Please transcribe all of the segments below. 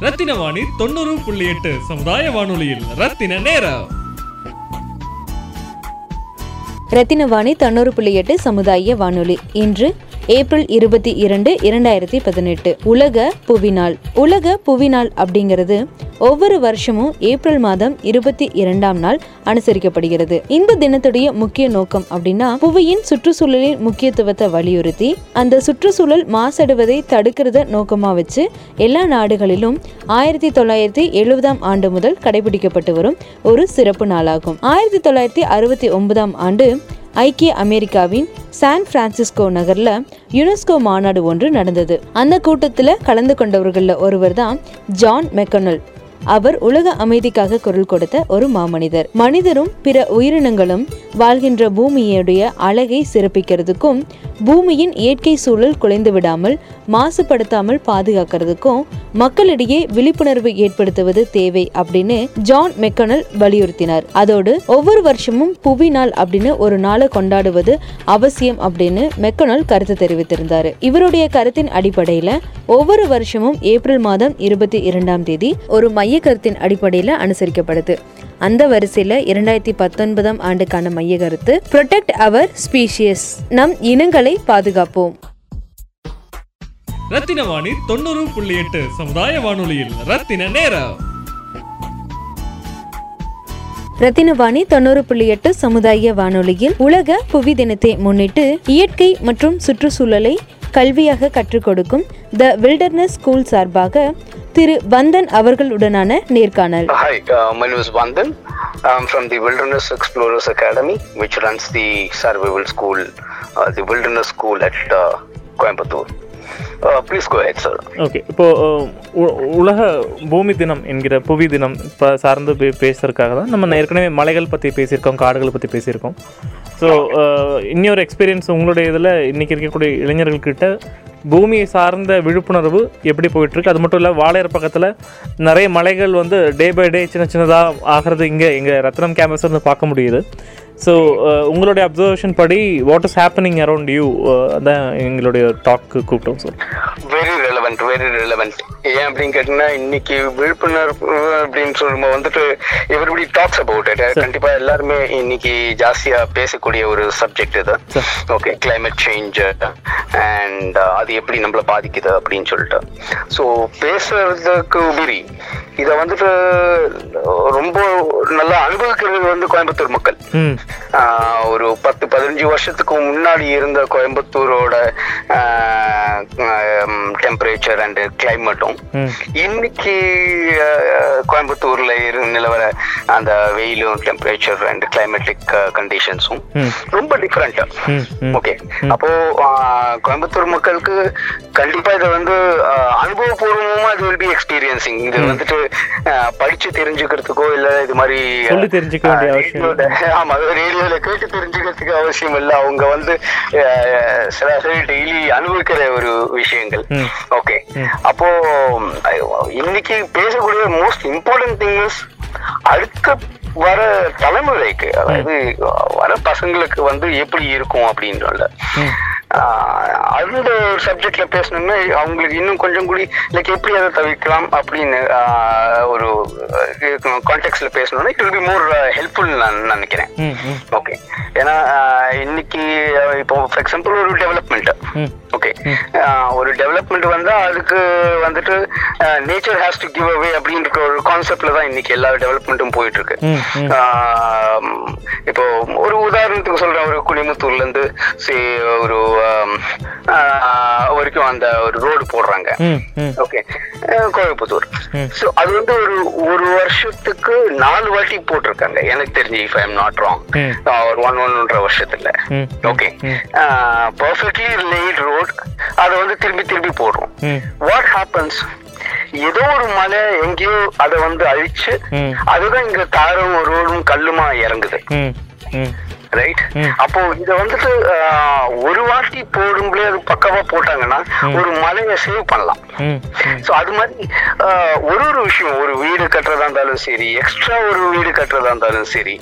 ரத்தின வாணி தொண்ணூறு புள்ளி எட்டு சமுதாய வானொலியில். ரத்தின நேரம். ரத்தினவாணி தொண்ணூறு புள்ளி எட்டு சமுதாய வானொலி. இன்று ஏப்ரல் இருபத்தி இரண்டு இரண்டாயிரத்தி பதினெட்டு. உலக புவிநாள். உலக புவிநாள் அப்படிங்கிறது ஒவ்வொரு வருஷமும் ஏப்ரல் மாதம் இருபத்தி இரண்டாம் நாள் அனுசரிக்கப்படுகிறது. இந்த தினத்துடைய முக்கிய நோக்கம் அப்படின்னா புவியின் சுற்றுச்சூழலின் முக்கியத்துவத்தை வலியுறுத்தி அந்த சுற்றுச்சூழல் மாசடுவதை தடுக்கிறத நோக்கமா வச்சு எல்லா நாடுகளிலும் ஆயிரத்தி தொள்ளாயிரத்தி எழுபதாம் ஆண்டு முதல் கடைபிடிக்கப்பட்டு வரும் ஒரு சிறப்பு நாளாகும். ஆயிரத்தி தொள்ளாயிரத்தி அறுபத்தி ஒன்பதாம் ஆண்டு ஐக்கிய அமெரிக்காவின் சான் பிரான்சிஸ்கோ நகரில் யுனெஸ்கோ மாநாடு ஒன்று நடந்தது. அந்த கூட்டத்தில் கலந்து கொண்டவர்களில் ஒருவர் தான் ஜான் மெக்கனல். அவர் உலக அமைதிக்காக குரல் கொடுத்த ஒரு மாமனிதர். மனிதரும் பிற உயிரினங்களும் வாழ்கின்ற பூமியுடைய அழகை சிறப்பிக்கிறதுக்கும் பூமியின் இயற்கை சூழல் குலைந்து விடாமல் மாசுபடுத்தாமல் பாதுகாக்கிறதுக்கும் மக்களிடையே விழிப்புணர்வு ஏற்படுத்துவது தேவை அப்படின்னு ஜான் மெக்கனல் வலியுறுத்தினார். அதோடு ஒவ்வொரு வருஷமும் புவி நாள் அப்படின்னு ஒரு நாளை கொண்டாடுவது அவசியம் அப்படின்னு மெக்கனல் கருத்து தெரிவித்திருந்தார். இவருடைய கருத்தின் அடிப்படையில ஒவ்வொரு வருஷமும் ஏப்ரல் மாதம் இருபத்தி இரண்டாம் தேதி ஒரு மைய கருத்தின் அடிப்படையில அனுசரிக்கப்படுது. அந்த வரிசையில இரண்டாயிரத்தி பத்தொன்பதாம் ஆண்டுக்கான மைய கருத்து ப்ரொடெக்ட் அவர் ஸ்பீஷியஸ் நம் இனங்களை பாதுகாப்போம். ரத்தின வாணி தொண்ணூறு புள்ளி எட்டு சமுதாய வானொலியில் ரத்தின நேரம். ரத்தினவாணி தொண்ணூறு புள்ளி எட்டு சமுதாய வானொலியில் உலக புவி தினத்தை முன்னிட்டு இயற்கை மற்றும் சுற்றுச்சூழலை கல்வியாக கற்றுக் கொடுக்கும் த வில்டர்னஸ் ஸ்கூல் சார்பாக திரு வந்தன் அவர்களுடனான நேர்காணல் Hi, uh, my name is Vandan. I'm from the Wilderness Explorers Academy, which runs the survival school, uh, the Wilderness School at uh, Coimbatore. Uh, please go ahead, sir. Okay இப்போ அஹ், உ- உலக பூமி தினம் என்கிற புவி தினம் இப்போ சார்ந்து பேசுறதுக்காக தான் நம்ம ஏற்கனவே மலைகள் பற்றி பேசியிருக்கோம் காடுகள் பற்றி பேசியிருக்கோம் ஸோ இன்னொரு எக்ஸ்பீரியன்ஸ் உங்களுடைய இதில் இன்றைக்கி இருக்கக்கூடிய இளைஞர்கள்கிட்ட பூமியை சார்ந்த விழிப்புணர்வு எப்படி போயிட்டுருக்கு? அது மட்டும் இல்லை வாழையர் பக்கத்தில் நிறைய மலைகள் வந்து டே பை டே சின்ன சின்னதாக ஆகிறது இங்கே எங்கள் ரத்னம் கேம்பஸ் வந்து பார்க்க முடியுது. ஸோ உங்களுடைய அப்சர்வேஷன் படி what is happening around you அதான் எங்களுடைய டாக்கு கூப்பிட்டோம் sir very relevant very relevant ஏன் அப்படின்னு கேட்டீங்கன்னா இன்னைக்கு விழிப்புணர்வு அப்படின்னு சொல்லும்போது வந்துட்டு எவ்ரிபடி டாக்ஸ் அபவுட் இட் கண்டிப்பா எல்லாருமே இன்னைக்கு ஜாஸ்தியா பேசக்கூடிய ஒரு சப்ஜெக்ட் இது. ஓகே climate சேஞ்ச் அண்ட் அது எப்படி நம்மளை பாதிக்குது அப்படின்னு சொல்லிட்டு. ஸோ பேசுறதுக்கு உபரி இதை வந்துட்டு ரொம்ப நல்லா அனுபவிக்கிறது வந்து கோயம்புத்தூர் மக்கள். ஒரு பத்து பதினஞ்சு வருஷத்துக்கு முன்னாடி இருந்த கோயம்புத்தூரோட டெம்பரேச்சர் அண்ட் கிளைமேட்டும் இன்னைக்கு கோயம்புத்தூர்ல இரு நிலவர அந்த வெயிலும் டெம்பரேச்சர் அண்ட் கிளைமேட்டிக் கண்டிஷன்ஸும். ரொம்ப டிஃப்ரெண்ட். ஓகே அப்போ கோயம்புத்தூர் மக்களுக்கு கண்டிப்பா இதை வந்து அனுபவபூர்வமா இது வில் பி எக்ஸ்பீரியன்சிங் இது வந்துட்டு படிச்சு தெரிஞ்சுக்கிறதுக்கோ இல்ல இது மாதிரி ஆமா ரேடியோல கேட்டு தெரிஞ்சுக்கிறதுக்கு அவசியம் இல்ல. அவங்க வந்து அஹ், சராசரி டெய்லி அனுபவிக்கிற ஒரு விஷயங்கள். ஓகே அப்போ இன்னைக்கு பேசக்கூடிய மோஸ்ட் இம்பார்ட்டன்ட் திங் இஸ் அடுத்த வர தலைமுறைக்கு அதாவது வர பசங்களுக்கு வந்து எப்படி இருக்கும் அப்படின்றல அந்த சப்ஜெக்ட்ல பேசணும்னா அவங்களுக்கு இன்னும் கொஞ்சம் கூடி லைக் எப்படி அதை தவிர்க்கலாம் அப்படின்னு ஒரு கான்டெக்ட்ல பேசணும்னா it will be more helpful நான் நினைக்கிறேன். ஓகே ஏன்னா இன்னைக்கு இப்போ ஃபார் எக்ஸாம்பிள் ஒரு டெவலப்மெண்ட். ஓகே ஒரு டெவலப்மெண்ட் வந்தா அதுக்கு வந்துட்டு nature has to give away அப்படின்ற ஒரு கான்செப்ட்ல தான் இன்னைக்கு எல்லா டெவலப்மெண்ட்டும் போயிட்டு இருக்கு இப்போ ஒரு உதாரணத்துக்கு சொல்றேன். ஒரு குனிமுத்தூர்ல இருந்து ஒரு வரைக்கும் அந்த ஒரு ரோடு போடுறாங்க. ஓகே கோயம்புத்தூர். ஸோ அது வந்து ஒரு ஒரு வருஷத்துக்கு நாலு வாட்டி போட்டிருக்காங்க. எனக்கு தெரிஞ்சு if I am not wrong. ஒரு ஒன் ஒன்ன்ற வருஷத்துல. ஓகே. பர்ஃபெக்ட்லி லேட் ரோட் அதை வந்து திரும்பி திரும்பி போடுறோம். வாட் ஹேப்பன்ஸ் ஏதோ ஒரு மலை எங்கேயோ அதை வந்து அழிச்சு. அதுதான் இங்க தாரும் ரோடும் கல்லுமா இறங்குது. ரைட் அப்போ இத வந்துட்டு ஒரு வாட்டி போடும்போதே அது பக்கவா போட்டாங்கன்னா ஒரு மலையை சேவ் பண்ணலாம். சோ அது மாதிரி ஒரு ஒரு விஷயம் ஒரு வீடு கட்டுறதா இருந்தாலும் சரி எக்ஸ்ட்ரா ஒரு வீடு கட்டுறதா இருந்தாலும் சரி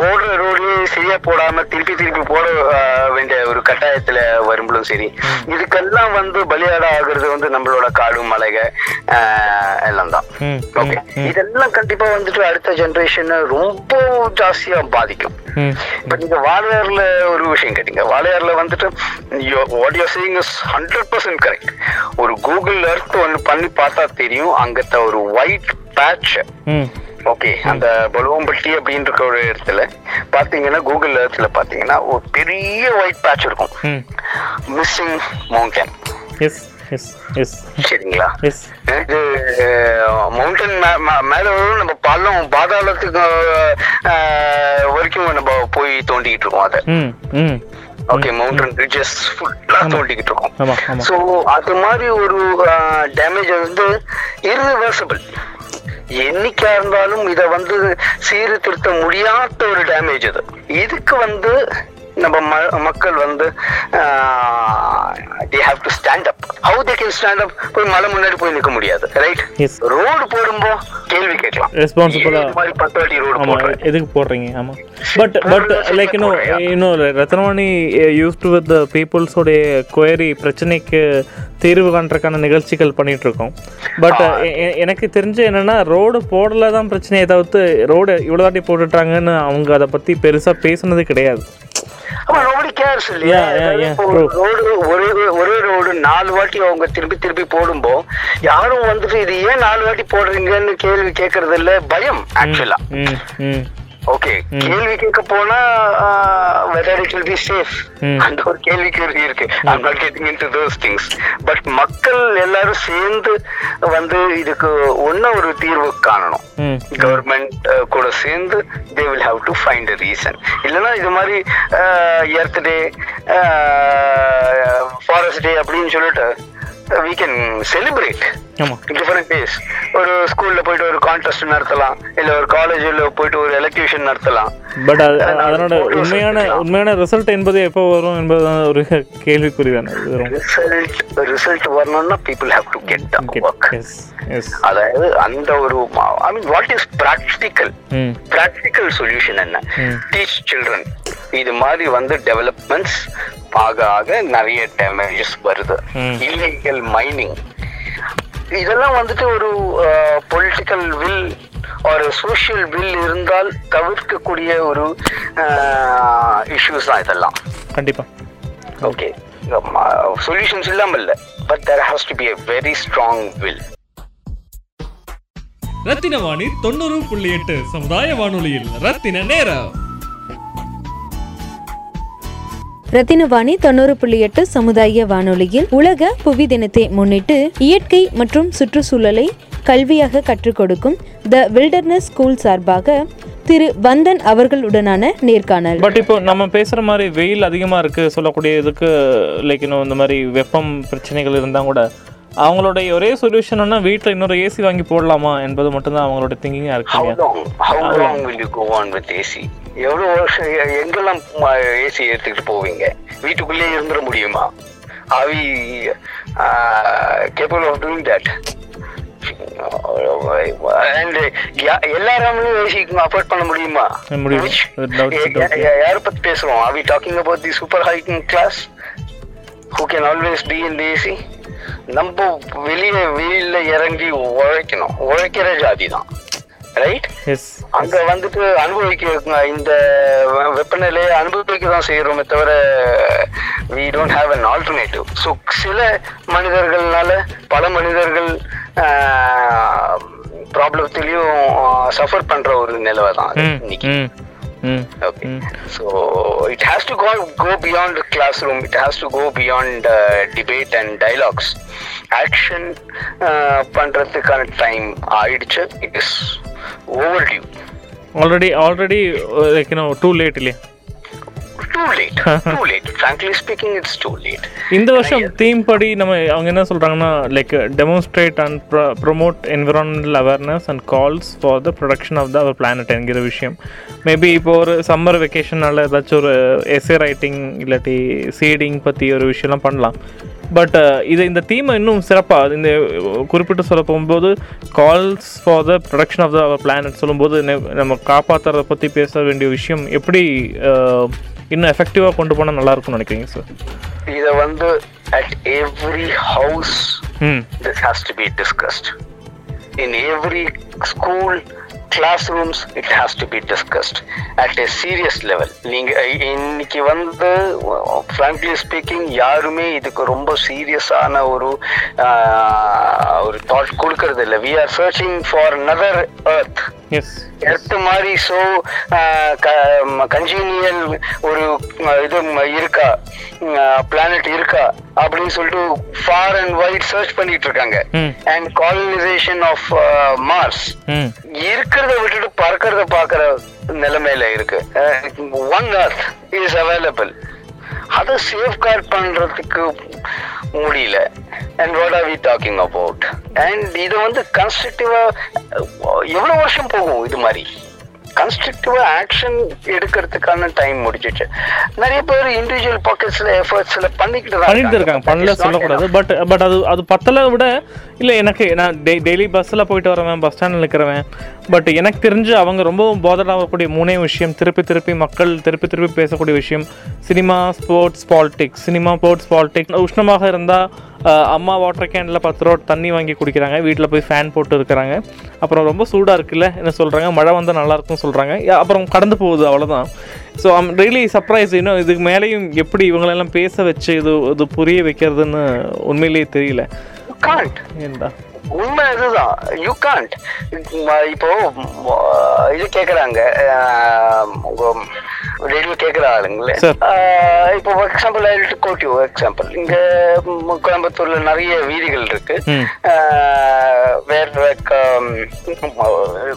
போடுற ரோட்லயே சரியா போடாம திருப்பி திருப்பி போட வேண்டிய ஒரு கட்டாயத்துல வரும்போதும் சரி இதுக்கெல்லாம் வந்து பலியாட ஆகுறது வந்து நம்மளோட காடு மலைக எல்லாம் தான் ஓகே இதெல்லாம் கண்டிப்பா வந்துட்டு அடுத்த ஜெனரேஷன் ரொம்ப ஜாஸ்தியா பாதிக்கும். ம். இப்ப நீங்க வாழையாறுல ஒரு விஷயம் கேட்டீங்க. வாழையாறுல வந்துட்டு what you saying is hundred percent correct ஒரு கூகுள் எர்த் ஒன்று பண்ணி பார்த்தா தெரியும். அங்கத்த ஒரு ஒயிட் பேட்ச் ஓகே அந்த பலுவம்பட்டி அப்படின்ற ஒரு இடத்துல பாத்தீங்கன்னா கூகுள் எர்த்ல பாத்தீங்கன்னா ஒரு பெரிய ஒயிட் பேட்ச் இருக்கும். Missing mountain yes yes yes சரிங்களா? எஸ் இது மவுண்டன் மேல நம்ம பள்ளம் பாதாளத்துக்கு வரைக்கும் நம்ம போய் தோண்டிக்கிட்டு இருக்கோம் அதை. ஓகே மவுண்டன் ரிட்ஜஸ் ஃபுல்லா தோண்டிக்கிட்டு இருக்கோம். ஸோ அது மாதிரி ஒரு டேமேஜ் வந்து irreversible. என்னைக்கா இருந்தாலும் இத வந்து சீர்திருத்த முடியாத ஒரு டேமேஜ் அது. இதுக்கு வந்து நம்ம மக்கள் வந்து they have to stand up how they can stand up போய் மலை முன்னாடி போய் நிற்க முடியாது ரைட் ரோடு போடும்போ கேள்வி கேட்கலாம். போடுறேன் எதுக்கு போடுறீங்க? ஆமா. பட் பட் லைக் இன்னும் இன்னும் ரத்னவாணி யூஸ்டு வித் பீப்புள்ஸோடைய குயரி பிரச்சனைக்கு தீர்வு காண்றதுக்கான நிகழ்ச்சிகள் பண்ணிட்டு இருக்கோம் பட் எனக்கு தெரிஞ்சு என்னன்னா ரோடு போடல தான் பிரச்சனையை தவிர்த்து ரோடு இவ்வளோ தாட்டி போட்டுட்டாங்கன்னு அவங்க அதை பத்தி பெருசா பேசுனது கிடையாது. ஆமா nobody cares இல்லையா. ரோடு ஒரே ஒரே ரோடு நாலு வாட்டி அவங்க திருப்பி திருப்பி போடும்போ யாரும் வந்துட்டு இது ஏன் நாலு வாட்டி போடுறீங்கன்னு கேள்வி கேட்கறது இல்ல பயம் ஆக்சுவலா ஓகே கேள்வி கேட்க போனா whether it will be safe. அந்த ஒரு கேள்வி கேள்வி இருக்கு. I'm not getting into those things but மக்கள் எல்லாரும் சேர்ந்து வந்து இதுக்கு ஒன்ன ஒரு தீர்வு காணணும். கவர்மெண்ட் கூட சேர்ந்து they will have to find a reason இல்லைன்னா இது மாதிரி எர்த் டே ஃபாரஸ்ட் டே அப்படின்னு சொல்லிட்டு we can celebrate different days ஒரு ஸ்கூல்ல போயிட்டு ஒரு கான்டெஸ்ட் நடத்தலாம். இல்ல ஒரு காலேஜ்ல போயிட்டு ஒரு எலக்யூஷன் நடத்தலாம். பட் அதனோட உண்மையான உண்மையான ரிசல்ட் என்பது எப்போ வரும் என்பதுதான் ஒரு கேள்விக்குறி தானே. ரிசல்ட் ரிசல்ட் வரணும்னா people have to get work அதாவது அந்த ஒரு I mean what is practical practical solution என்ன. டீச் சில்ட்ரன் இது மாதிரி வந்து டெவலப்மெண்ட்ஸ் ஆக ஆக நிறைய டேமேஜஸ் வருது. இல்லீகல் மைனிங் இதெல்லாம் வந்துட்டு ஒரு பொலிட்டிக்கல் வில் ஒரு சோஷியல் வில் இருந்தால் தவிர்க்கக்கூடிய ஒரு இஷ்யூஸ் தான் இதெல்லாம். கண்டிப்பா. ஓகே சொல்யூஷன்ஸ் இல்லாமல் இல்லை. But there has to be a very strong will Rathina Vani தொண்ணூறு புள்ளி எட்டு சமுதாய வானொலியில் ரத்தின நேரம். ரத்தினவாணி தொண்ணூறு புள்ளி எட்டு சமுதாய வானொலியில் உலக புவி தினத்தை முன்னிட்டு இயற்கை மற்றும் சுற்றுச்சூழலை கல்வியாக கற்றுக் கொடுக்கும் த வில்டர்னஸ் ஸ்கூல் சார்பாக திரு வந்தன் அவர்களுடனான நேர்காணல். பட் இப்போ நம்ம பேசுற மாதிரி வெயில் அதிகமா இருக்கு சொல்லக்கூடிய இதுக்கு லைக் இன்னும் இந்த மாதிரி வெப்பம் பிரச்சனைகள் இருந்தா கூட அவங்களுடைய ஒரே சொல்யூஷன்னா வீட்டில் இன்னொரு ஏசி வாங்கி போடலாமா என்பது மட்டும்தான் அவங்களோட திங்கிங்கா How இருக்கு long? How long will you go on with AC? எவ்வளவு வருஷம் எங்கெல்லாம் ஏசி எடுத்துக்கிட்டு போவீங்க? வீட்டுக்குள்ளே இருந்துட முடியுமா? அவி கேபிள் ஆஃப் டூயிங் தட் எல்லாராமலும் ஏசி அஃபோர்ட் பண்ண முடியுமா? யாரை பத்தி பேசுறோம்? We talking about the super high class? Who can always be in the AC? நம்ம வெளியே வெயில்ல இறங்கி உழைக்கணும். உழைக்கிற ஜாதி தான் ரைட் அங்க வந்துட்டு அனுபவிக்க இந்த வெப்பநிலையை அனுபவிக்க தான் செய்யறோமே தவிர we don't have an alternative so சில மனிதர்கள்னால பல மனிதர்கள் ப்ராப்ளத்திலையும் சஃபர் பண்ற ஒரு நிலவை தான் இன்னைக்கு. ம் ம் Okay. So it has to go go beyond the classroom. It has to go beyond uh, debate and dialogues. Action uh, பண்றதுக்கான டைம் ஆயிடுச்சு it is overdue already already like இன்னும் டூ லேட் இல்லையா too late too late speaking it's too late இந்த வருஷம் theme படி நம்ம அவங்க என்ன சொல்றாங்கன்னா like demonstrate and promote environmental awareness and calls for the protection of the our planet என்கிற விஷயம். மேபி இப்போ ஒரு சம்மர் வெக்கேஷனால ஏதாச்சும் ஒரு எஸ்ஏ ரைட்டிங் இல்லாட்டி சீடிங் பற்றி ஒரு விஷயம்லாம் பண்ணலாம். பட் இது இந்த தீமை இன்னும் சிறப்பாக இந்த குறிப்பிட்டு சொல்ல போகும்போது calls for the protection of the our planet சொல்லும்போது நம்ம காப்பாற்றுறத பற்றி பேச வேண்டிய விஷயம் எப்படி இன்னும் எஃபெக்டிவாக கொண்டு போனால் நல்லா இருக்கும்னு நினைக்கிறீங்க சார் இத வந்து at every house ம் this has to be discussed in every school classrooms it has to be discussed at a serious level நீங்க இன்னைக்கு வந்து frankly speaking யாருமே இதுக்கு ரொம்ப சீரியஸான ஒரு ஒரு தாட் கொடுக்கறது இல்லை are searching for another earth yes earth மாதிரி ஸோ கன்ஜீனியல் ஒரு இது இருக்கா? பிளானட் இருக்கா? அப்படின்னு சொல்லிட்டு ஃபார் அண்ட் வைட் சர்ச் பண்ணிட்டு இருக்காங்க. அண்ட் காலனைசேஷன் ஆஃப் மார்ஸ் இருக்கிறத விட்டுட்டு பறக்கிறத பார்க்குற நிலைமையில இருக்கு. ஒன் earth இஸ் அவைலபிள் அதை சேஃப்கார்ட் பண்றதுக்கு முடியல. And what are we talking about and இது வந்து கன்ஸ்ட்ரக்டிவா எவ்வளவு வருஷம் போகும் இது மாதிரி? கன்ஸ்ட்ரக்டிவா ஆக்ஷன் எடுக்கிறதுக்கான டைம் முடிச்சிச்சு நிறைய பேர் இண்டிவிஜுவல் பாக்கெட்ஸ்ல எஃபர்ட்ஸ்ல பண்ணிக்கிட்டு பண்ணிட்டு இருக்காங்க பண்ணல சொல்லக்கூடாது. பட் பட் அது அது பத்தலை விட இல்லை எனக்கு நான் டெய் டெய்லி பஸ்ஸில் போயிட்டு வரவன் பஸ் ஸ்டாண்டில் நிற்கிறவன் பட் எனக்கு தெரிஞ்சு அவங்க ரொம்பவும் போதர் ஆகக்கூடிய மூணே விஷயம் திருப்பி திருப்பி மக்கள் திருப்பி திருப்பி பேசக்கூடிய விஷயம் cinema sports politics cinema sports politics உஷ்ணமாக இருந்தால் அம்மா வாட்டர் கேனில் பத்து ரூபா தண்ணி வாங்கி குடிக்கிறாங்க. வீட்டில் போய் ஃபேன் போட்டு இருக்கிறாங்க. அப்புறம் ரொம்ப சூடாக இருக்குல்ல? என்ன சொல்கிறாங்க மழை வந்தால் நல்லா இருக்கும்னு சொல்கிறாங்க அப்புறம் கடந்து போகுது அவ்வளோதான் ஸோ ஐம் ரியலி சர்ப்ரைஸ் இன்னும் இதுக்கு மேலேயும் எப்படி இவங்களெல்லாம் பேச வச்சு இது இது புரிய வைக்கிறதுன்னு உண்மையிலேயே தெரியல. ஏன்டா உண்மை அதுதான் யூ காண்ட் இப்போ இது கேக்குறாங்க ரேடியோ கேக்குற ஆளுங்களே. இப்போ for example I quote you example இங்க கோயம்புத்தூர்ல நிறைய வீதிகள் இருக்கு. வேற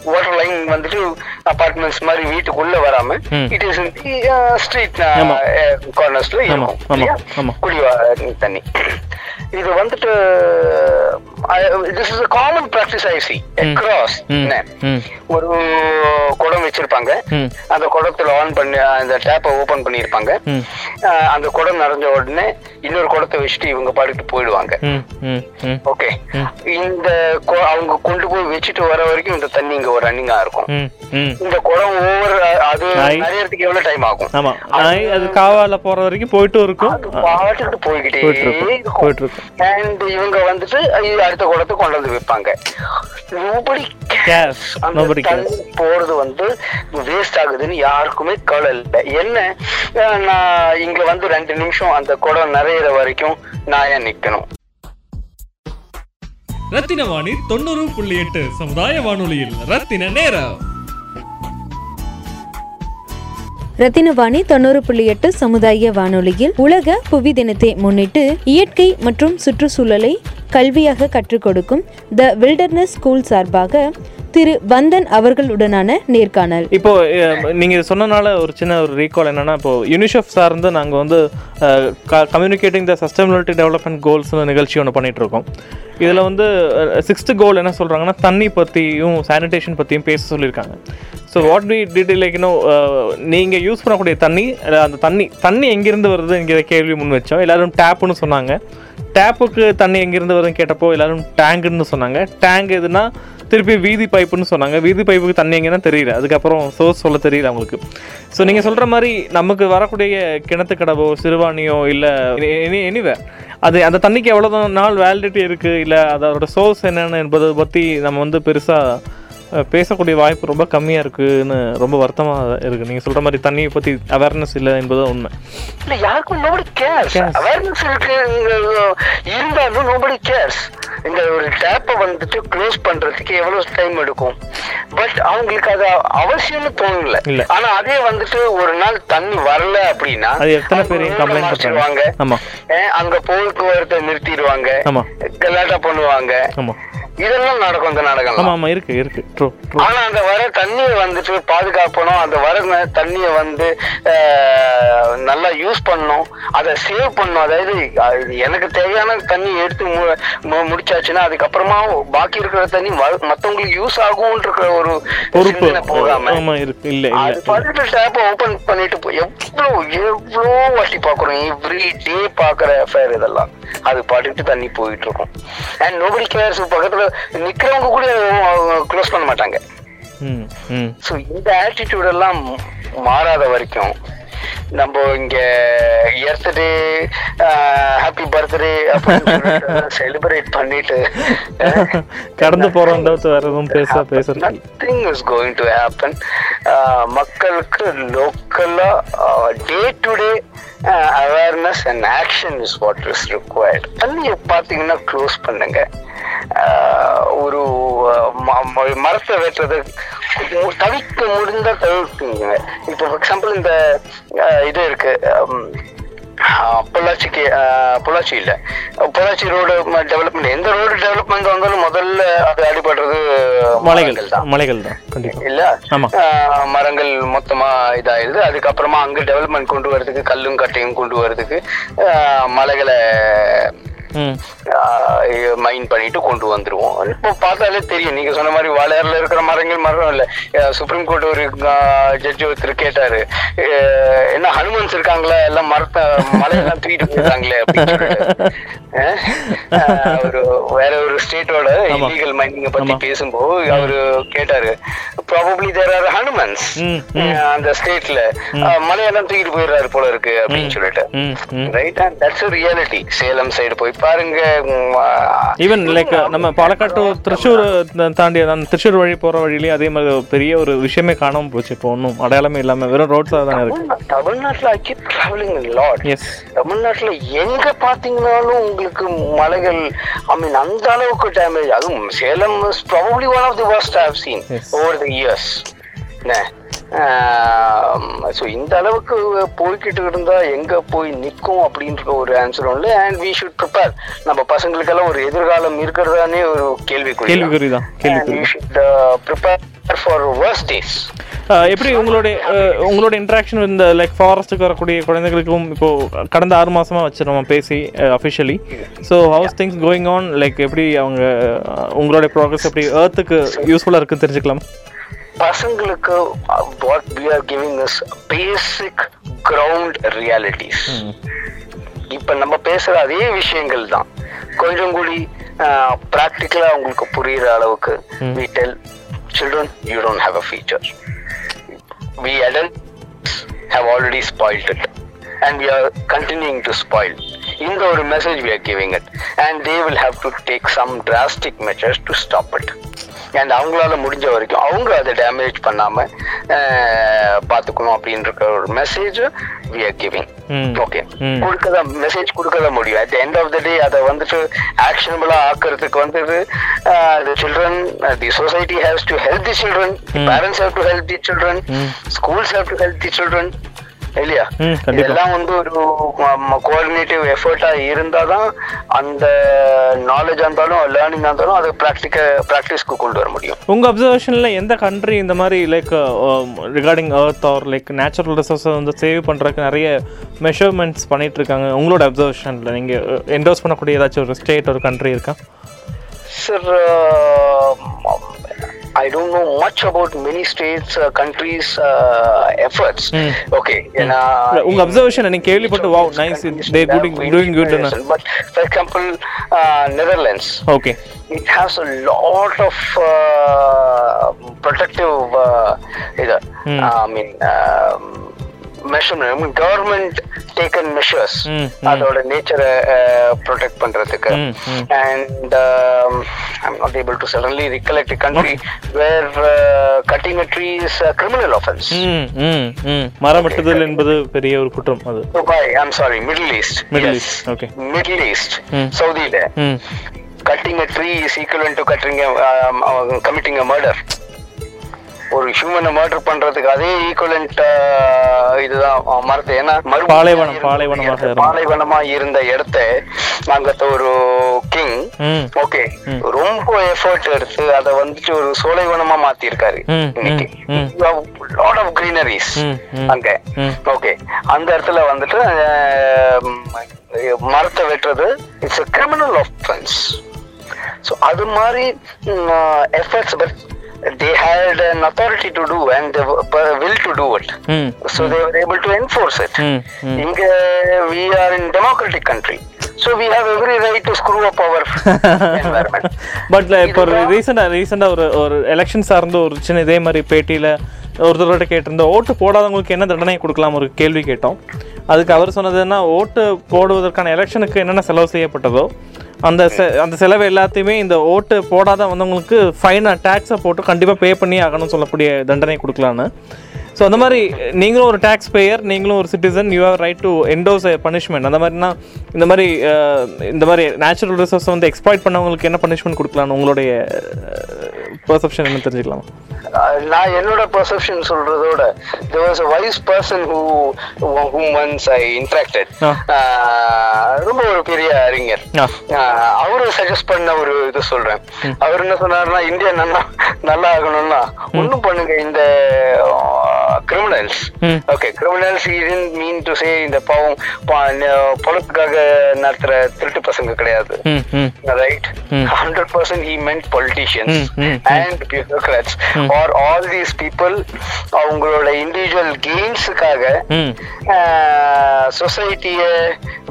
வாட்டர் லைன் வந்துட்டு அபார்ட்மெண்ட்ஸ் மாதிரி வீட்டுக்குள்ள வராம. It is street. கார்னர்ஸ்ல இருக்கும். குடிவா தண்ணி. இது வந்துட்டு this is common practice I see across. ஒரு குடம் வச்சிருப்பாங்க. ம். அந்த குடத்துல ஆன் பண்ணி அந்த டேப்பை ஓபன் பண்ணியிருப்பாங்க. அஹ், அந்த குடம் நிறைஞ்ச உடனே இன்னொரு குடத்தை வச்சுட்டு இவங்க பாட்டுட்டு போயிடுவாங்க. ஓகே இந்த கொ- அவங்க கொண்டு போய் வச்சுட்டு வர வரைக்கும் இந்த தண்ணி இங்க ஒரு ரன்னிங்கா இருக்கும். இந்த குடம் ஓவர் அது. நிறையறதுக்கு எவ்வளவு டைம் ஆகும்? நாய் அது காவால போகிற வரைக்கும் போயிட்டும் இருக்கும். அது பாட்டுக்கிட்டு போய்கிட்டே போயிட்டு இருக்கும், போயிட்டு. அண்ட் இவங்க வந்துட்டு அடுத்த குடத்தை கொண்டு வந்து நோபடி போறது வந்து வேஸ்ட் ஆகுதுன்னு யாருக்குமே கவலை இல்லை. என்ன? நான் இங்க வந்து ரெண்டு நிமிஷம் அந்த குடம் நிறையிற வரைக்கும் நான் ஏன் நிக்கணும்? ரத்தின வாணி தொண்ணூறு புள்ளி எட்டு சமுதாய வானொலியில் ரத்தின நேரம். ரத்தினவாணி தொண்ணூறு புள்ளி எட்டு சமுதாய வானொலியில் உலக புவி தினத்தை முன்னிட்டு இயற்கை மற்றும் சுற்றுச்சூழலை கல்வியாக கற்றுக் கொடுக்கும் த வில்டர்னஸ் ஸ்கூல் சார்பாக திரு வந்தன் அவர்களுடனான நேர்காணல். இப்போ நீங்க சொன்னனால ஒரு சின்ன ஒரு ரீகால் என்னன்னா இப்போ யூனிசெஃப் சார்ந்து நாங்க வந்து கம்யூனிகேட்டிங் த சஸ்டைனபிலிட்டி டெவலப்மெண்ட் கோல்ஸ்னு நிகழ்ச்சி ஒன்று பண்ணிட்டு இருக்கோம் இதில் வந்து சிக்ஸ்த் கோல் என்ன சொல்கிறாங்கன்னா தண்ணி பற்றியும் சானிடேஷன் பற்றியும் பேச சொல்லியிருக்காங்க. So what we detail like நீங்கள் யூஸ் பண்ணக்கூடிய தண்ணி அந்த தண்ணி தண்ணி எங்கேருந்து வருதுங்கிற கேள்வி முன் வச்சோம். எல்லோரும் டேப்புன்னு சொன்னாங்க. டேப்புக்கு தண்ணி எங்கேருந்து வருதுன்னு கேட்டப்போ எல்லோரும் டேங்குன்னு சொன்னாங்க. டேங்க் எதுனா திருப்பி வீதி பைப்புன்னு சொன்னாங்க. வீதி பைப்புக்கு தண்ணி எங்கன்னா தெரியல. அதுக்கப்புறம் சோர்ஸ் சொல்ல தெரியல அவங்களுக்கு. ஸோ நீங்கள் சொல்கிற மாதிரி நமக்கு வரக்கூடிய கிணத்து கடவோ சிறுவாணியோ இல்லை எனி எனிவே அது அந்த தண்ணிக்கு எவ்வளோ நாள் வேலிடிட்டி இருக்குது இல்லை அதோட சோர்ஸ் என்னென்னு என்பதை பற்றி நம்ம வந்து பெருசாக பேசக்கூடிய வாய்ப்பு ரொம்ப கம்மியாக இருக்குன்னு ரொம்ப வருத்தமாக இருக்குது நீங்கள் சொல்கிற மாதிரி தண்ணியை பற்றி அவேர்னஸ் இல்லை என்பது உண்மை இல்ல யாருக்கும் நோபடி கேர்ஸ். அவேர்னஸ் இருக்கு இருந்தாலும் நோபடி கேர்ஸ் இந்த ஒரு டேப்பை வந்துட்டு க்ளோஸ் பண்றதுக்கு எவ்வளவு டைம் எடுக்கும் பட் அவங்களுக்கு அது அவசியம்னு தோணல இல்ல. ஆனா அதே வந்துட்டு ஒரு நாள் தண்ணி வரல அப்படின்னா அது எத்தனை. பண்றாங்க. ஆமா. ஏன், அங்க போக்குவரத்தை நிறுத்திடுவாங்க. கலாட்டா பண்ணுவாங்க ஆமாம் இதெல்லாம் நடக்கும் இந்த நாடகம் ஆமா ஆமா இருக்கு இருக்கு. ஆனா அந்த வர தண்ணியை வந்துட்டு பாதுகாக்கணும் அந்த வர தண்ணியை வந்து நல்லா யூஸ் பண்ணணும் அதை சேவ் பண்ணணும். அதாவது அது எனக்கு தேவையான தண்ணி எடுத்து முடிச்சாச்சுன்னா அதுக்கப்புறமா பாக்கி இருக்கிற தண்ணி மத்தவங்களுக்கு யூஸ் ஆகும்ன்ற ஒரு சிந்தனை போகாம. ஆமா இருக்கு. இல்ல அது பாட்டு டேப் ஓபன் பண்ணிட்டு எவ்வளவு எவ்வளோ வாட்டி பாக்குறோம். எவ்ரி டே பாக்குற அஃபேர் இதெல்லாம். அது பாட்டுட்டு தண்ணி போயிட்டு இருக்கும். அண்ட் நோபடி கேர்ஸ் பக்கத்துல நிக்கிறவங்க கூட க்ளோஸ் பண்ண மாட்டாங்க. ஸோ இந்த ஆட்டிடியூட் எல்லாம் மாறாத வரைக்கும் நம்ம இங்க எர்த்டே ஹாப்பி பர்த்டே செலிப்ரேட் பண்ணிட்டு கடந்து போறோம் வேற எதுவும் பேச பேசுறது nothing is going to happen மக்களுக்கு லோக்கலா day to day awareness and action is what is required தண்ணியை பார்த்தீங்கன்னா க்ளோஸ் பண்ணுங்க. ஒரு ம- ம- மரத்தை வெட்டுறது மு- தவிர்க்க முடிந்தா தவிர்க்குங்க இப்போ ஃபார் எக்ஸாம்பிள் இந்த இது இருக்கு பொள்ளாச்சிக்கு பொள்ளாச்சி இல்ல பொள்ளாச்சி ரோடு டெவலப்மெண்ட் எந்த ரோடு டெவலப்மெண்ட் வந்தாலும் முதல்ல அது அடிபடுறது மலைகள் தான் மலைகள் தான் இல்ல மரங்கள் மொத்தமா இதாயிருது அதுக்கப்புறமா அங்க டெவலப்மெண்ட் கொண்டு வரதுக்கு கல்லும் கட்டையும் கொண்டு வரதுக்கு மலைகளை மைன் பண்ணிட்டு கொண்டு வந்துருவோம். இப்போ பார்த்தாலே தெரியும். நீங்க சொன்ன மாதிரி வாழையாறுல இருக்கிற மரங்கள் மரம் இல்ல. சுப்ரீம் கோர்ட் ஒரு ஜட்ஜி ஒருத்தர் கேட்டாரு. என்ன ஹனுமன்ஸ் இருக்காங்களா? எல்லாம் மரத்தை மலையெல்லாம் தூக்கிட்டு போயிருக்காங்களே ஒரு வேற ஒரு ஸ்டேட்டோட இல்லீகல் மைனிங்க பத்தி பேசும்போது அவரு கேட்டாரு ப்ராபப்ளி தேர் ஆர் ஹனுமன்ஸ் அந்த ஸ்டேட்ல மலையெல்லாம் தூக்கிட்டு போயிடுறாரு போல இருக்கு அப்படின்னு சொல்லிட்டு. Right and that's reality Salem side போய் பாருங்க ஈவன் லைக் நம்ம பாலக்காடு to திருச்சூர் தாண்டி அந்த திருச்சூர் வழி போற வழியிலயும் அதே மாதிரி பெரிய ஒரு விஷயமே காணாம போச்சு. இப்போ ஒன்றும் அடையாளமே இல்லாம வெறும் ரோட்ஸாக தானே இருக்கு. தமிழ்நா- தமிழ்நாட்டுல I keep travelling lot yes தமிழ்நாட்டுல எங்க பாத்தீங்கன்னாலும் உங்களுக்கு மலைகள் ஐ மீன் அந்த அளவுக்கு டேமேஜ் அதுவும் Salem is probably one of the worst I have seen Yes. over the years. என்ன? ஸோ இந்த அளவுக்கு போய்கிட்டு இருந்தா எங்க போய் நிற்கும் அப்படின்ற ஒரு ஆன்சர் ஒன்று அண்ட் வி ஷுட் ப்ரிப்பேர் நம்ம பசங்களுக்கெல்லாம் ஒரு எதிர்காலம் இருக்கிறதானே ஒரு கேள்விக்குறி. கேள்விக்குறி தான் ப்ரிப்பேர் ஃபார் worst டேஸ் எப்படி உங்களுடைய உங்களோட இன்ட்ராக்ஷன் இந்த லைக் ஃபாரஸ்ட்டுக்கு வரக்கூடிய குழந்தைகளுக்கும் இப்போ கடந்த ஆறு மாசமா வச்சு நம்ம பேசி officially so how's things going on like எப்படி அவங்க உங்களுடைய ப்ராக்ரஸ் எப்படி ஏர்த்துக்கு யூஸ்ஃபுல்லாக இருக்குன்னு தெரிஞ்சுக்கலாம். பசங்களுக்கு what we are giving is basic ground realities இப்ப நம்ம பேசுற அதே விஷயங்கள் தான் கொஞ்சம் கூடி ப்ராக்டிக்கலா அவங்களுக்கு புரியுற அளவுக்கு we tell children you don't have a future we adults have already spoiled it and we are continuing to spoil இந்த ஒரு message we are giving it and they will have to take some drastic measures to stop it and அவங்களால முடிஞ்ச வரைக்கும் அவங்க அதை damage பண்ணாம அஹ், பாத்துக்கணும் அப்படின்ற ஒரு message we are giving. Okay ம். கொடுக்கதான் மெசேஜ் கொடுக்கதான் முடியும். At end of the day அதை வந்துட்டு ஆக்ஷனபிளா ஆக்குறதுக்கு வந்துட்டு the children the society haves to help the children parents have to help the children schools have to help the children இல்லையா. இதெல்லாம் வந்து ஒரு கோஆர்டினேட்டிவ் எஃபர்ட்டா இருந்தாதான் அந்த நாலேஜ் இருந்தாலும் லேர்னிங் இருந்தாலும் அதை ப்ராக்டிக்க ப்ராக்டிஸ்க்கு கொண்டு வர முடியும். உங்க அப்சர்வேஷன்ல எந்த கண்ட்ரி இந்த மாதிரி like regarding earth or like natural ரிசோர்ஸை வந்து சேவ் பண்றதுக்கு நிறைய மெஷர்மெண்ட்ஸ் பண்ணிட்டு இருக்காங்க உங்களோட அப்சர்வேஷன்ல நீங்க என்டோஸ் பண்ணக்கூடிய ஏதாச்சும் ஒரு ஸ்டேட் ஒரு கண்ட்ரி இருக்கா? Sir, uh, I don't know much about many states, uh, countries' uh, efforts. Okay, ஏன்னா உங்க அப்சர்வேஷன் நீங்க கேள்விப்பட்டு wow nice they குடிங் doing good But for example, uh, Netherlands, okay it has a lot of uh, protective, uh, either, I mean, um, measurement. I mean, government taken measures. ம், அதோட நேச்சரை protect பண்றதுக்கு ம், ம். and um, I'm not able to suddenly recollect a country where uh, cutting a tree is a criminal offense. ம் ம் ம் மரம் வெட்டுதல் என்பது பெரிய ஒரு குற்றம் அது Dubai, I'm sorry, Middle East. Middle yes. East, okay. Middle East, Hmm. Saudi-ல ம் cutting a tree is equivalent to cutting ஒரு ஹியூமனை மர்டர் பண்றதுக்கு அதே ஈக்குவலண்ட் இதுதான் மரத்தை. ஏன்னா பாலைவனம், பாலைவனமாக. பாலைவனமா இருந்த இடத்த அங்கத்த ஒரு கிங் ஓகே ரொம்ப எஃபர்ட் எடுத்து அதை வந்துட்டு ஒரு சோலைவனமா மாத்திருக்காரு ம், இன்னைக்கு. ம், லாட் ஆஃப் கிரீனரிஸ். அங்க. ஓகே அந்த இடத்துல வந்துட்டு மரத்தை வெட்டுறது it's a criminal offense. So அது மாதிரி efforts but they had an authority to do and the will to do it. ம் so they were able to enforce it. We are in democratic country. So we have every right to screw up our environment. But இப்போ ஒரு ரீசெண்டாக ரீசெண்டாக ஒரு ஒரு election சார்ந்த ஒரு சின்ன இதே மாதிரி பேட்டியில் ஒருத்தரோட கேட்டிருந்தோம் ஓட்டு போடாதவங்களுக்கு என்ன தண்டனை கொடுக்கலாம் ஒரு கேள்வி கேட்டோம். அதுக்கு அவர் சொன்னதுன்னா ஓட்டு போடுவதற்கான எலெக்ஷனுக்கு என்னென்ன செலவு செய்யப்பட்டதோ அந்த செ- அந்த செலவு எல்லாத்தையுமே இந்த ஓட்டு போடாத வந்தவங்களுக்கு ஃபைனை டேக்ஸை போட்டு கண்டிப்பாக பே பண்ணி ஆகணும்னு சொல்லக்கூடிய தண்டனை கொடுக்கலான்னு. ஸோ அந்த மாதிரி நீங்களும் ஒரு டேக்ஸ் பேயர் நீங்களும் ஒரு citizen you have right to endorse punishment அந்த மாதிரினா இந்த மாதிரி இந்த மாதிரி நேச்சுரல் ரிசோர்ஸை வந்து எக்ஸ்ப்ளாய்ட் பண்ணவங்களுக்கு என்ன பனிஷ்மெண்ட் கொடுக்கலான்னு உங்களுடைய பர்செப்ஷன் என்ன தெரிஞ்சுக்கலாமா? நான் என்னோட பெர்செப்ஷன் சொல்றதோட there was a wise person who whom once I interacted. ரொம்ப ஒரு பெரிய அறிஞர். அவரு சஜஸ்ட் பண்ண ஒரு இது சொல்றேன். அவர் என்ன சொன்னாருன்னா இந்தியா நல்லா நல்லா ஆகணும்னா ஒண்ணும் பண்ணுங்க இந்த criminals. Okay criminals didn't mean to say இந்த பாவம் பா- ந- பணத்துக்காக நடத்துற திருட்டு பசங்க கிடையாது. ம் ம் right? Hundred percent he meant politicians Mm, mm, and bureaucrats. Or all these people அவங்களோட இண்டிவிஜுவல் கெயின்ஸுக்காக சொசைட்டிய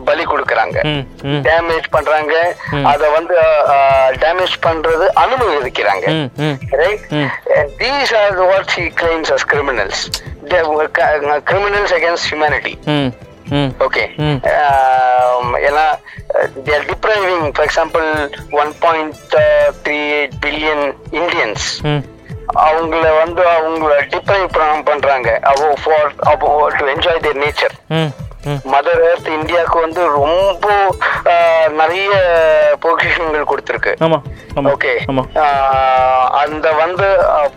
பலி கொடுக்கறாங்க. ம் ம் டேமேஜ் பண்றாங்க. அத வந்து டேமேஜ் பண்றது அனுமதிக்கிறாங்க ம் ம் right? And these are what he claims humanity ம் ம் ஓகே Mm. ஏன்னா they are depriving for example 1.38 billion Indians அவங்கள வந்து அவங்கள டிப்ரைவ் பண்றாங்க of for to enjoy their nature mother earth இந்தியாவுக்கு வந்து ரொம்ப நிறைய பொக்கிஷன்கள் கொடுத்துருக்கு ஓகே அந்த வந்து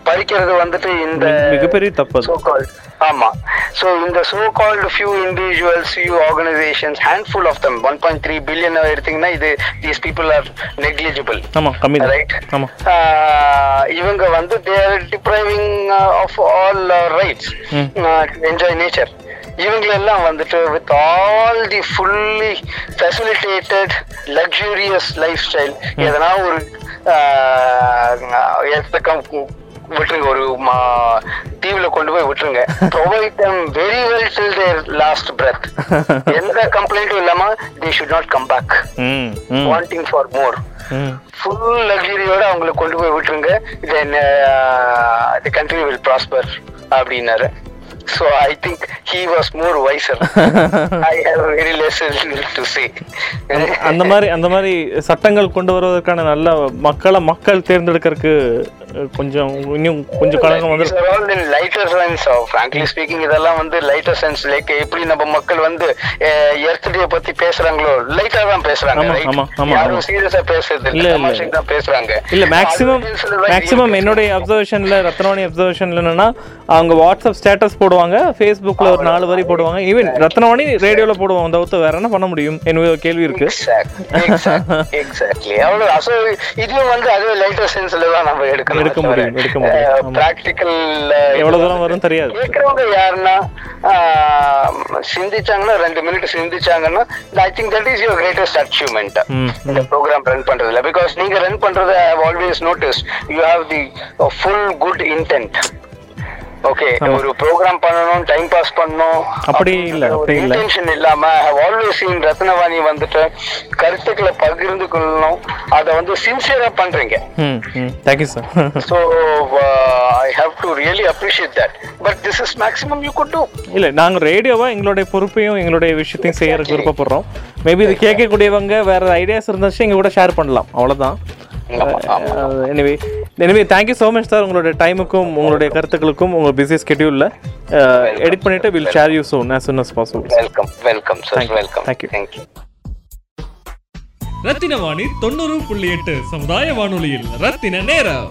பறிக்கிறது வந்துட்டு இந்த மிகப்பெரிய தப்பு அது so called ஆமா so இந்த so called few individuals few organizations handful of them 1.3 billion எடுத்தீங்கன்னா இது these people are negligible ஆமாம் கம்மி தான் right ஆமாம் ஆஹ் இவங்க வந்து they are depriving uh, of all uh, இவங்களெல்லாம் வந்துட்டு with all the fully facilitated luxurious lifestyle எதனா ஒரு கம்- விட்டுருங்க ஒரு மா- தீவுல கொண்டு போய் விட்டுருங்க. Provide them very well till their last breath. எந்த கம்ப்ளைண்ட்டும் இல்லாம they should not come back. ம் ம். Wanting for more. ம். ஃபுல் லக்ஸரியோட அவங்கள கொண்டு போய் விட்டுருங்க. Then the country will prosper அப்படின்னாரு. So I think he was more wiser I have very less to say அந்த மாதிரி அந்த மாதிரி சட்டங்கள் கொண்டு வருவதற்கான நல்ல மக்களை மக்கள் தேர்ந்தெடுக்கிறதுக்கு கொஞ்சம் இன்னும் கொஞ்சம் காலம் வந்து லைட்டர் சென்ஸ் ஃப்ராங்க்லி ஸ்பீக்கிங் இதெல்லாம் வந்து லைட்டர் சென்ஸ் லைக் எப்படி நம்ம மக்கள் வந்து எர்த்டே பத்தி பேசுறாங்களோ லைட்டா தான் பேசுறாங்க யாரும். சீரியஸா பேசுறது இல்ல, தான் பேசுறாங்க. இல்ல மேக்ஸிமம் மேக்ஸிமம் என்னுடைய அப்சர்வேஷன்ல ரத்னவாணி அப்சர்வேஷன்ல என்னன்னா அவங்க வாட்ஸ்அப் ஸ்டேட்டஸ் போடுவாங்க ஃபேஸ்புக்ல ஒரு நாலு வரி போடுவாங்க. ஈவன் ரத்னவாணி ரேடியோல போடுவாங்க தவிர்த்து வேற என்ன பண்ண முடியும்? ஒரு கேள்வி இருக்கு. எக்ஸாக்ட்லி அவ்வளவு அசோ இதுவும் வந்து அதே லைட்டர் சென்ஸ்ல தான் நம்ம எடுக்கணும் எடுக்க முடியும், எடுக்க முடியும். பிராக்டிக்கல் எவ்வளவு தூரம் வரும் தெரியாது. கேட்கறவங்க யாருன்னா சிந்திச்சாங்கன்னா ரெண்டு minute சிந்திச்சாங்கன்னா I think that is your greatest achievement இந்த ப்ரோக்ராம் ரன் பண்றதுல. பிகாஸ் நீங்க ரன் பண்றது I always notice you have the full good intent okay ஒரு ப்ரோக்ராம் பண்ணணும் டைம் பாஸ் பண்ணணும் அப்படி இல்ல, அப்படி இல்ல. இன்டென்ஷன் இல்லாம ஆல்வேஸ் சீன் ரத்னவாணி வந்துட்டு கருத்துக்களை பகிர்ந்து கொள்ளணும். அதை வந்து சின்சியரா பண்றீங்க. Sir so I have to really appreciate that but this is maximum you could do இல்ல நாங்க ரேடியோவா எங்களுடைய பொறுப்பையும் எங்களுடைய விஷயத்தையும் செய்யறதுக்கு விருப்பப்படுறோம். மேபி இது கேட்கக்கூடியவங்க வேற ஐடியாஸ் இருந்துச்சு எங்க கூட ஷேர் பண்ணலாம். அவ்வளவுதான். Anyway anyway thank you so much sir உங்களுடைய டைமுக்கும் உங்களுடைய கருத்துக்களுக்கும் உங்கள் பிஸி ஸ்கெடியூலில் எடிட் பண்ணிட்டு will share you soon as soon as possible. Welcome welcome sir welcome Thank you. Thank you Rathina Vani தொண்ணூறு புள்ளி எட்டு சமுதாய வானொலியில் ரத்தின நேரம்.